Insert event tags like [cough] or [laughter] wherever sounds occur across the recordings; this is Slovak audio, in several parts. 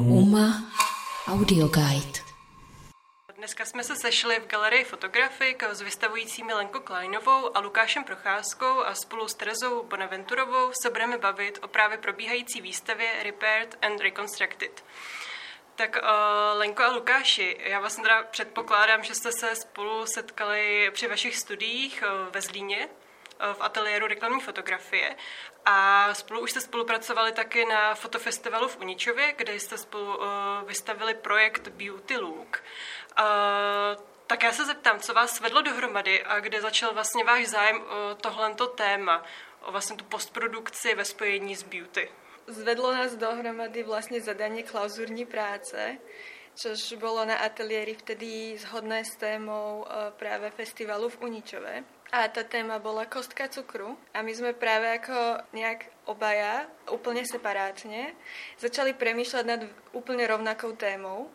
UMA Audio Guide. Dneska jsme se sešli v galerii fotografik s vystavujícími Lenko Kleinovou a Lukášem Procházkou a spolu s Terezou Bonaventurovou se budeme bavit o právě probíhající výstavě Repaired and Reconstructed. Tak uh, Lenko a Lukáši, já vás teda předpokládám, že jste se spolu setkali při vašich studiích uh, ve Zlíně v ateliéru reklamní fotografie a spolu už jste spolupracovali taky na fotofestivalu v Uničově, kde jste spolu uh, vystavili projekt Beauty Look. Uh, tak já se zeptám, co vás vedlo dohromady a kde začal vlastně váš zájem o tohleto téma, o vlastně tu postprodukci ve spojení s beauty? Zvedlo nás dohromady vlastne zadanie klauzúrní práce, čož bolo na ateliéri vtedy zhodné s témou práve festivalu v Uničove. A tá téma bola kostka cukru. A my sme práve ako nejak obaja, úplne separátne, začali premýšľať nad úplne rovnakou témou.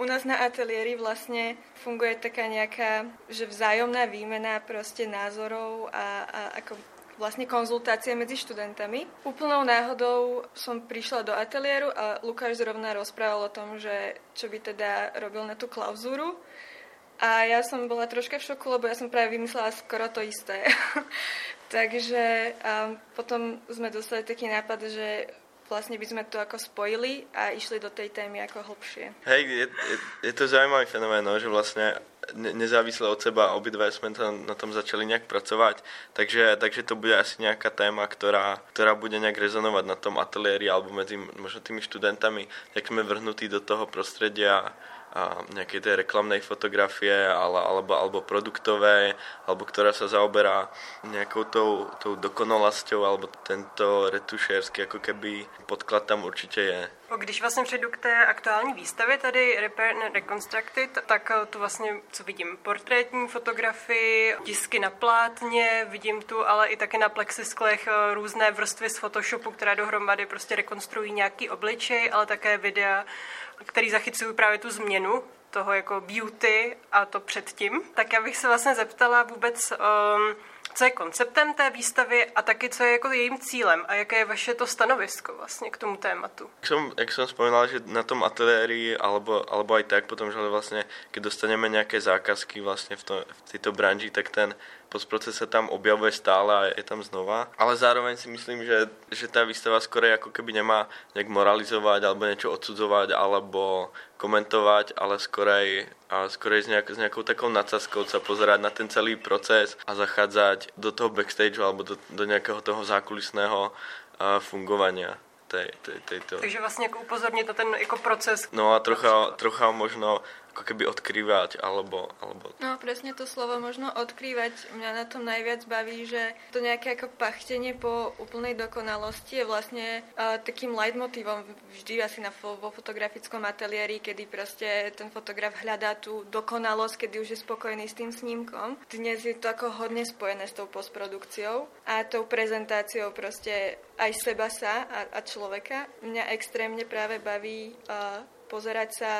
U nás na ateliéri vlastne funguje taká nejaká, že vzájomná výmena proste názorov a, a ako vlastne konzultácie medzi študentami. Úplnou náhodou som prišla do ateliéru a Lukáš zrovna rozprával o tom, že čo by teda robil na tú klauzúru. A ja som bola troška v šoku, lebo ja som práve vymyslela skoro to isté. [laughs] Takže a potom sme dostali taký nápad, že vlastne by sme to ako spojili a išli do tej témy ako hlbšie. Hej, je, je, je to zaujímavý fenomén, no, že vlastne ne, nezávisle od seba obidve sme to, na tom začali nejak pracovať, takže, takže to bude asi nejaká téma, ktorá, ktorá bude nejak rezonovať na tom ateliéri alebo medzi možno tými študentami, jak sme vrhnutí do toho prostredia nejakej tej reklamnej fotografie ale, alebo, alebo produktovej, alebo ktorá sa zaoberá nejakou tou, tou dokonalosťou alebo tento retušérsky ako keby podklad tam určite je. Když vlastně přejdu k té aktuální výstavě tady Repair and Reconstructed, tak tu vlastně, co vidím, portrétní fotografii, tisky na plátně, vidím tu ale i taky na plexisklech různé vrstvy z Photoshopu, které dohromady prostě rekonstruují nějaký obličej, ale také videa který zachycují právě tu změnu toho jako beauty a to předtím. Tak já bych se vlastně zeptala vůbec, um, co je konceptem té výstavy a taky co je jako jejím cílem a jaké je vaše to stanovisko vlastně k tomu tématu. Jak som, jak som spomínal, že na tom ateliéri alebo, alebo aj tak potom, že vlastne keď dostaneme nejaké zákazky vlastne v, to, v tejto branži, tak ten postproces sa tam objavuje stále a je tam znova. Ale zároveň si myslím, že, že tá výstava skoro ako keby nemá nejak moralizovať alebo niečo odsudzovať alebo komentovať, ale skorej, a skorej s, nejak, s nejakou takou nadsazkou sa pozerať na ten celý proces a zachádzať do toho backstage alebo do, do nejakého toho zákulisného uh, fungovania. Tej, tej, tejto. Takže vlastně jako upozornit na ten jako proces. No a trocha, trocha možno ako keby odkrývať, alebo, alebo... No presne to slovo možno odkrývať. Mňa na tom najviac baví, že to nejaké ako pachtenie po úplnej dokonalosti je vlastne uh, takým leitmotívom vždy asi na vo fotografickom ateliéri, kedy proste ten fotograf hľadá tú dokonalosť, kedy už je spokojný s tým snímkom. Dnes je to ako hodne spojené s tou postprodukciou a tou prezentáciou proste aj seba sa a, a človeka. Mňa extrémne práve baví uh, pozerať sa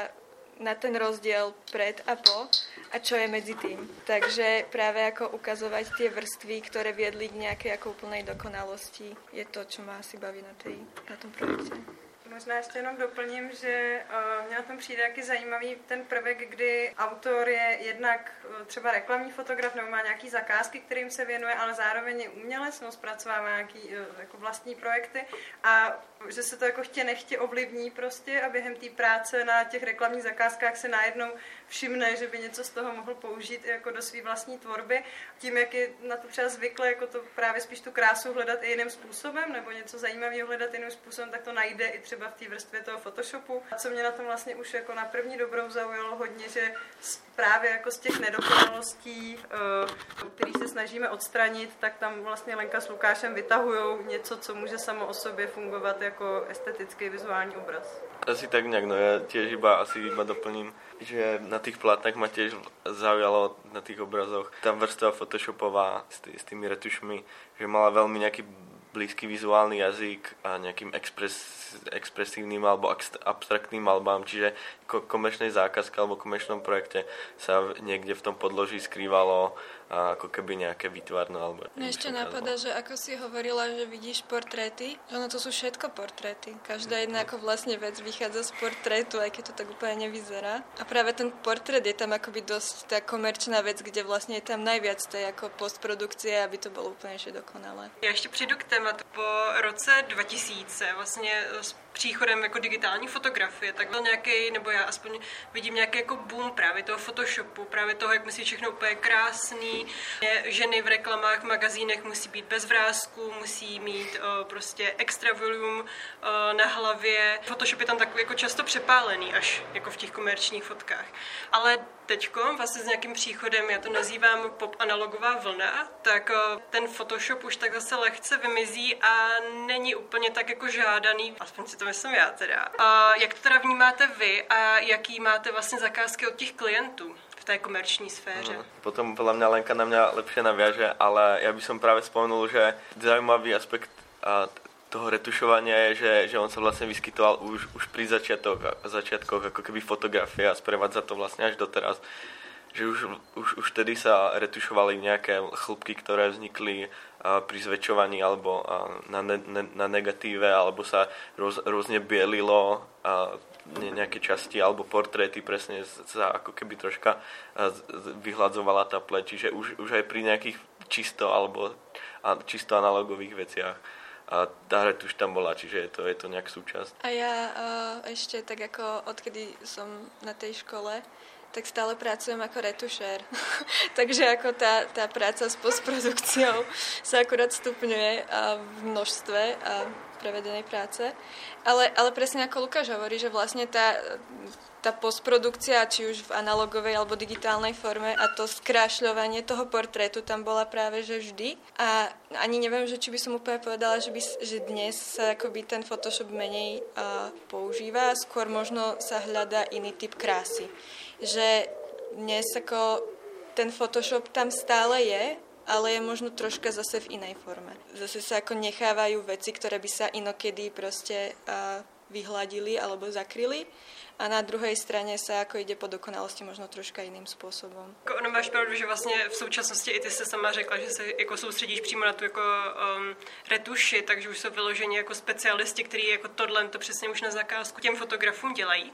na ten rozdiel pred a po a čo je medzi tým. Takže práve ako ukazovať tie vrstvy, ktoré viedli k nejakej ako úplnej dokonalosti, je to, čo ma asi baví na, tej, na tom projekte. Možná ještě jenom doplním, že uh, mě na tom přijde jaký zajímavý ten prvek, kdy autor je jednak uh, třeba reklamní fotograf nebo má nějaký zakázky, kterým se věnuje, ale zároveň je umělec, no, zpracovává nějaký uh, jako vlastní projekty a že se to jako chtě nechtě ovlivní prostě a během té práce na těch reklamních zakázkách se najednou všimne, že by něco z toho mohl použít jako do své vlastní tvorby. Tím, jak je na to třeba zvykle, jako to právě spíš tu krásu hledat i jiným způsobem, nebo něco zajímavého hledat jiným způsobem, tak to najde i třeba v té vrstvě toho Photoshopu. A co mě na tom vlastně už jako na první dobrou zaujalo hodně, že právě jako z těch nedokonalostí, eh, který se snažíme odstranit, tak tam vlastně Lenka s Lukášem vytahují něco, co může samo o sobě fungovat jako estetický vizuální obraz. Asi tak nejak, no ja tiež iba asi iba doplním, že na tých plátnach ma tiež zaujalo na tých obrazoch tá vrstva photoshopová s, tý, s tými retušmi, že mala veľmi nejaký blízky vizuálny jazyk a nejakým expres, expresívnym alebo abstraktným malbám, čiže komerčnej zákazke alebo komerčnom projekte sa niekde v tom podloží skrývalo a ako keby nejaké výtvarno. Alebo Mne ešte napadá, že ako si hovorila, že vidíš portréty, že ono to sú všetko portréty. Každá jedna ako vlastne vec vychádza z portrétu, aj keď to tak úplne nevyzerá. A práve ten portrét je tam akoby dosť tá komerčná vec, kde vlastne je tam najviac tej ako postprodukcie, aby to bolo úplne ešte dokonalé. Já ještě přijdu k tématu. Po roce 2000 vlastně příchodem jako digitální fotografie, tak byl nějaký, nebo já aspoň vidím nějaký jako boom právě toho Photoshopu, právě toho, jak musí všechno úplně krásný. Ženy v reklamách, v magazínech musí být bez vrázků, musí mít o, prostě extra volume o, na hlavě. Photoshop je tam takový jako často přepálený až jako v těch komerčních fotkách. Ale teďko, vlastně s nějakým příchodem, já to nazývám pop analogová vlna, tak o, ten Photoshop už tak zase lehce vymizí a není úplně tak jako žádaný, aspoň si to myslím já teda. A jak to teda vnímáte vy a jaký máte vlastně zakázky od těch klientů? v té komerční sféře. No, potom podľa mňa Lenka na mňa lepšie naviaže, ale ja by som práve spomenul, že zaujímavý aspekt a, toho retušovania je, že, že on sa vlastne vyskytoval už, už pri začiatok, začiatkoch ako keby fotografie a sprevádza to vlastne až doteraz. Že už, už, už tedy sa retušovali nejaké chlupky, ktoré vznikli pri zväčšovaní alebo na, ne, na negatíve, alebo sa roz, rôzne bielilo nejaké časti alebo portréty presne sa ako keby troška vyhľadzovala tá pleť, čiže už, už aj pri nejakých čisto alebo čisto analogových veciach a tá retuš tam bola, čiže je to, je to nejak súčasť. A ja uh, ešte tak ako odkedy som na tej škole, tak stále pracujem ako retušér. [laughs] Takže ako tá, tá práca s postprodukciou sa akurát stupňuje a v množstve a prevedenej práce. Ale, ale presne ako Lukáš hovorí, že vlastne tá, tá postprodukcia, či už v analogovej alebo digitálnej forme a to skrášľovanie toho portrétu tam bola práve že vždy. A ani neviem, že či by som úplne povedala, že, by, že dnes sa akoby ten Photoshop menej uh, používa, skôr možno sa hľadá iný typ krásy že dnes ako ten Photoshop tam stále je, ale je možno troška zase v inej forme. Zase sa ako nechávajú veci, ktoré by sa inokedy proste uh, vyhladili alebo zakryli a na druhé strane sa ako ide po dokonalosti možno troška jiným způsobem. Jako ono máš pravdu, že vlastně v současnosti i ty se sama řekla, že se jako soustředíš přímo na tu jako um, retuši, takže už jsou vyloženi jako specialisti, kteří jako tohle to přesně už na zakázku těm fotografům dělají.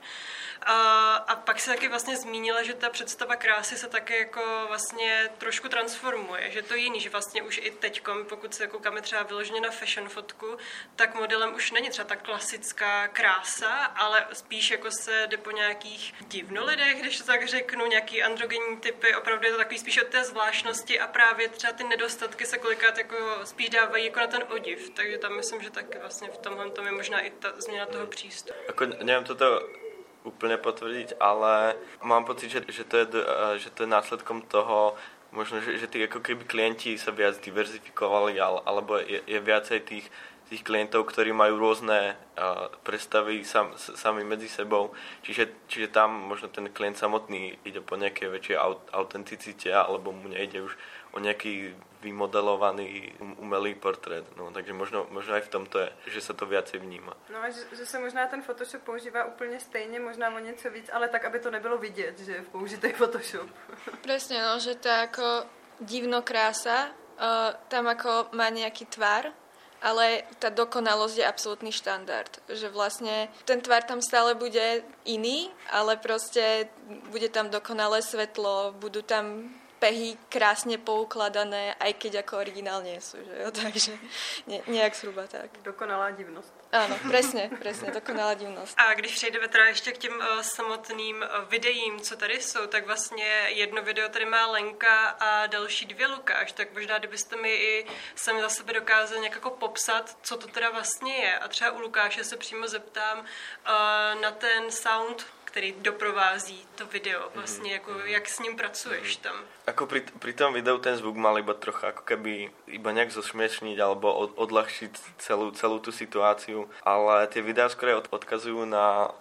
A, a pak se taky vlastně zmínila, že ta představa krásy se také jako vlastně trošku transformuje, že to je jiný, že vlastně už i teď, pokud se koukáme třeba vyloženě na fashion fotku, tak modelem už není třeba ta klasická krása, ale spíš jako se jde po nějakých divnolidech, když to tak řeknu, nějaký androgenní typy, opravdu je to takový spíš od té zvláštnosti a právě třeba ty nedostatky se kolikrát jako spíš dávají jako na ten odiv, takže tam myslím, že taky vlastně v tomhle tom je možná i ta změna toho přístupu. Ako, neviem toto úplne potvrdiť, ale mám pocit, že, že, to, je, že to je následkom toho, možno, že, že tí ako keby klienti sa viac diverzifikovali, alebo je, je viacej tých, tých klientov, ktorí majú rôzne uh, predstavy sam, sami medzi sebou. Čiže, čiže tam možno ten klient samotný ide po nejakej väčšej aut, autenticite, alebo mu nejde už o nejaký vymodelovaný um, umelý portrét. No, takže možno, možno aj v tomto je, že sa to viacej vníma. No a že, že se možná ten Photoshop používá úplně stejně, možná o něco víc, ale tak, aby to nebylo vidět, že je použitý Photoshop. [laughs] Presne, no, že tá ako divno krása, uh, tam ako má nejaký tvar, ale tá dokonalosť je absolútny štandard. Že vlastne ten tvar tam stále bude iný, ale proste bude tam dokonalé svetlo, budú tam pehy krásne poukladané, aj keď ako originál nie sú. Že jo? [laughs] Takže ne, nejak zhruba tak. Dokonalá divnosť. Ano, přesně, přesně, dokonalá divnost. A když přejdeme teda ještě k těm uh, samotným uh, videím, co tady jsou, tak vlastně jedno video tady má Lenka a další dvě Lukáš, tak možná kdybyste mi i sami za sebe dokázali nějak jako popsat, co to teda vlastně je. A třeba u Lukáše se přímo zeptám uh, na ten sound, který doprovází to video, vlastně mm-hmm. jako jak s ním pracuješ tam. Ako pri, pri tom videu ten zvuk mal iba trocha ako keby iba nejak zosmiešniť alebo od, odľahčiť celú, celú tú situáciu, ale tie videá skôr od, odkazujú na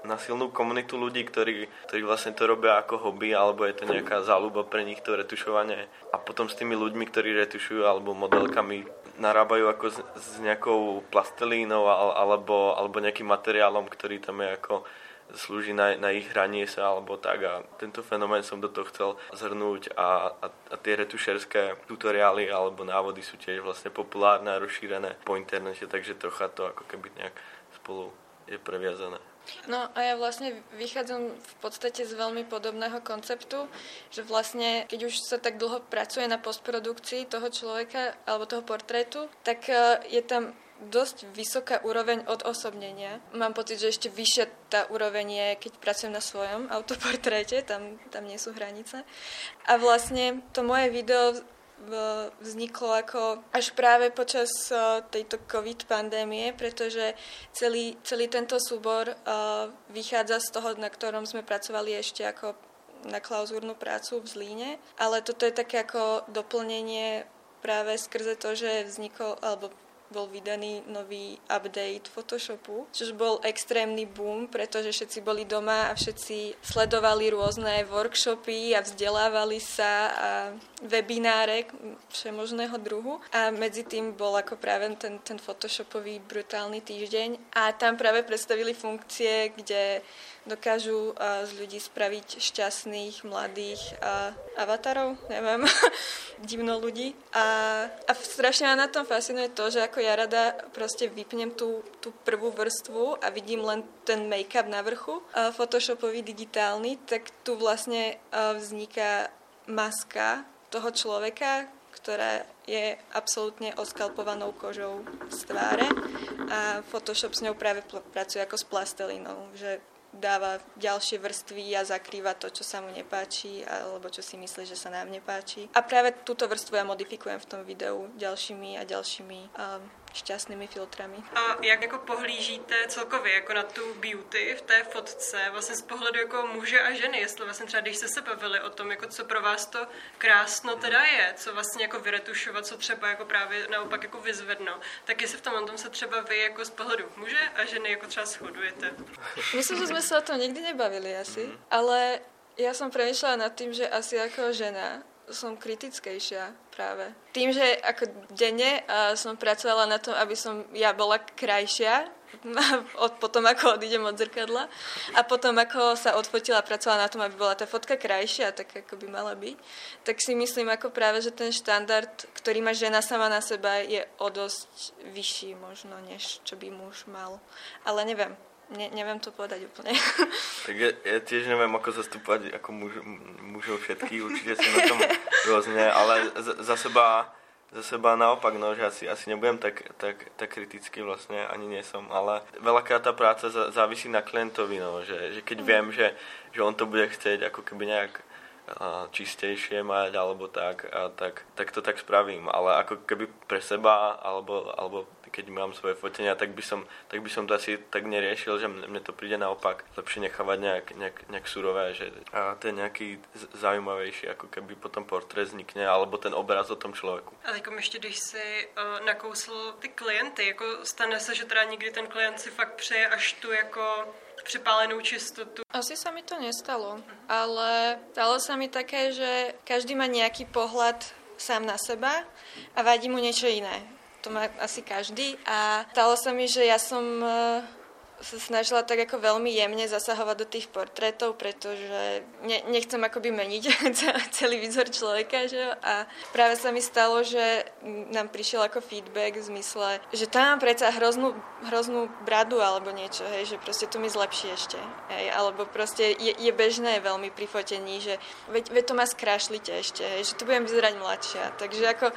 na silnú komunitu ľudí, ktorí, ktorí vlastne to robia ako hobby, alebo je to nejaká záľuba pre nich to retušovanie. A potom s tými ľuďmi, ktorí retušujú, alebo modelkami narábajú ako s, s nejakou plastelínou alebo, alebo nejakým materiálom, ktorý tam je ako slúži na, na ich hranie sa alebo tak a tento fenomén som do toho chcel zhrnúť a, a, a tie retušerské tutoriály alebo návody sú tiež vlastne populárne a rozšírené po internete, takže trocha to ako keby nejak spolu je previazané. No a ja vlastne vychádzam v podstate z veľmi podobného konceptu, že vlastne keď už sa tak dlho pracuje na postprodukcii toho človeka alebo toho portrétu, tak e, je tam dosť vysoká úroveň odosobnenia. Mám pocit, že ešte vyššia tá úroveň je, keď pracujem na svojom autoportréte, tam, tam nie sú hranice. A vlastne to moje video vzniklo ako až práve počas tejto COVID pandémie, pretože celý, celý tento súbor vychádza z toho, na ktorom sme pracovali ešte ako na klauzúrnu prácu v Zlíne, ale toto je také ako doplnenie práve skrze to, že vznikol, alebo bol vydaný nový update Photoshopu, čo bol extrémny boom, pretože všetci boli doma a všetci sledovali rôzne workshopy a vzdelávali sa a webináre všemožného druhu. A medzi tým bol ako práve ten, ten Photoshopový brutálny týždeň. A tam práve predstavili funkcie, kde dokážu uh, z ľudí spraviť šťastných, mladých uh, avatarov, neviem, [laughs] divno ľudí. A, a strašne ma na tom fascinuje to, že ako ja rada proste vypnem tú, tú prvú vrstvu a vidím len ten make-up na vrchu, uh, photoshopový, digitálny, tak tu vlastne vzniká maska toho človeka, ktorá je absolútne oskalpovanou kožou z tváre a Photoshop s ňou práve pracuje ako s plastelinou, že dáva ďalšie vrstvy a zakrýva to, čo sa mu nepáči alebo čo si myslí, že sa nám nepáči. A práve túto vrstvu ja modifikujem v tom videu ďalšími a ďalšími um, šťastnými filtrami. A jak jako pohlížíte celkově jako na tu beauty v té fotce, vlastně z pohledu jako muže a ženy, jestli vlastně třeba když jste se bavili o tom, jako co pro vás to krásno teda je, co vlastně jako vyretušovat, co třeba jako právě naopak jako vyzvedno, tak jestli v tom tom se třeba vy jako z pohledu muže a ženy jako třeba shodujete. Myslím, že jsme se o tom nikdy nebavili asi, mm-hmm. ale ja som premyšľala nad tým, že asi ako žena som kritickejšia práve. Tým, že ako denne som pracovala na tom, aby som ja bola krajšia, [laughs] od, potom ako odídem od zrkadla a potom ako sa odfotila pracovala na tom, aby bola tá fotka krajšia, tak ako by mala byť, tak si myslím ako práve, že ten štandard, ktorý má žena sama na seba, je o dosť vyšší možno, než čo by muž mal. Ale neviem, ne, neviem to povedať úplne. [laughs] Tak ja, ja tiež neviem, ako zastúpať ako muž, mužov všetkých, určite som na tom [laughs] rôzne, ale za, za seba za seba naopak, no, že asi, asi nebudem tak, tak, tak kritický vlastne, ani nie som, ale veľakrát tá práca závisí na klientovi, no, že, že keď mm. viem, že, že on to bude chcieť ako keby nejak čistejšie mať alebo tak, a tak, tak to tak spravím. Ale ako keby pre seba alebo, alebo keď mám svoje fotenia, tak by som, tak by som to asi tak neriešil, že mne, to príde naopak lepšie nechávať nejak, nejak, nejak surové, že a to je nejaký zaujímavejší, ako keby potom portrét vznikne, alebo ten obraz o tom člověku. A jako ještě, když si uh, nakousl ty klienty, jako stane se, že teda nikdy ten klient si fakt přeje až tu jako přepálenou čistotu. Asi sa mi to nestalo, ale stalo sa mi také, že každý má nejaký pohľad sám na seba a vadí mu niečo iné to má asi každý. A stalo sa mi, že ja som eh, sa snažila tak ako veľmi jemne zasahovať do tých portrétov, pretože ne, nechcem akoby meniť [laughs] celý výzor človeka, že? A práve sa mi stalo, že nám prišiel ako feedback v zmysle, že tam mám predsa hroznú, hroznú bradu alebo niečo, hej, že proste to mi zlepší ešte, hej, alebo proste je, je bežné veľmi pri fotení, že veď, veď to ma skrášlite ešte, hej, že tu budem vyzerať mladšia, takže ako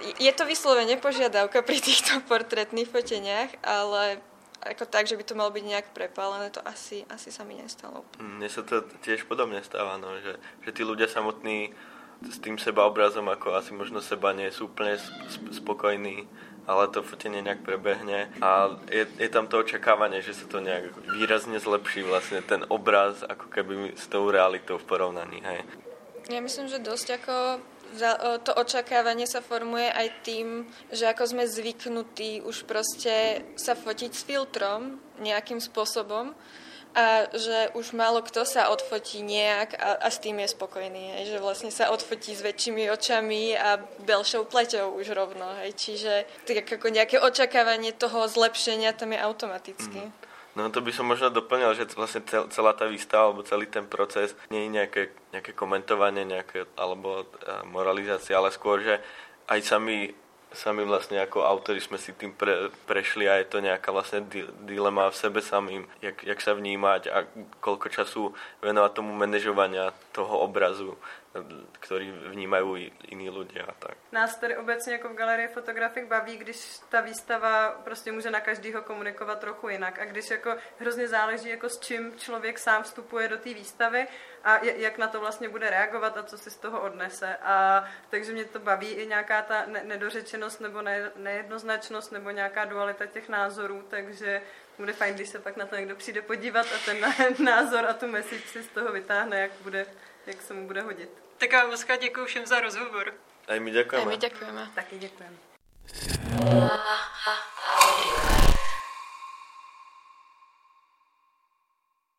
je to vyslovene požiadavka pri týchto portrétnych foteniach, ale ako tak, že by to malo byť nejak prepálené, to asi, asi sa mi nestalo. Mne sa to tiež podobne stáva, no, že, že tí ľudia samotní s tým seba obrazom, ako asi možno seba nie sú úplne spokojní, ale to fotenie nejak prebehne a je, je tam to očakávanie, že sa to nejak výrazne zlepší vlastne ten obraz, ako keby s tou realitou v porovnaní, hej. Ja myslím, že dosť ako to očakávanie sa formuje aj tým, že ako sme zvyknutí už proste sa fotiť s filtrom nejakým spôsobom a že už málo kto sa odfotí nejak a, a s tým je spokojný, hej, že vlastne sa odfotí s väčšími očami a belšou pleťou už rovno, hej, čiže tak ako nejaké očakávanie toho zlepšenia tam je automaticky. Mm. No to by som možno doplnil, že vlastne celá tá výstava alebo celý ten proces nie je nejaké, nejaké komentovanie nejaké, alebo moralizácia, ale skôr, že aj sami sami vlastne ako autori sme si tým pre, prešli a je to nejaká vlastne dilema v sebe samým, jak, jak sa vnímať a koľko času venovať tomu manažovania toho obrazu který vnímají jiní lidé a tak. Nás tady obecně jako v galerii fotografik baví, když ta výstava prostě může na každého komunikovat trochu jinak a když jako hrozně záleží, jako s čím člověk sám vstupuje do té výstavy a jak na to vlastně bude reagovat a co si z toho odnese. A takže mě to baví i nějaká ta nedořečenost nebo ne, nejednoznačnost nebo nějaká dualita těch názorů, takže bude fajn, když se pak na to někdo přijde podívat a ten [laughs] názor a tu message si z toho vytáhne, jak, bude, jak se mu bude hodit. Tak vám moc děkuji všem za rozhovor. A my děkujeme. A my děkujeme. Taky děkujeme.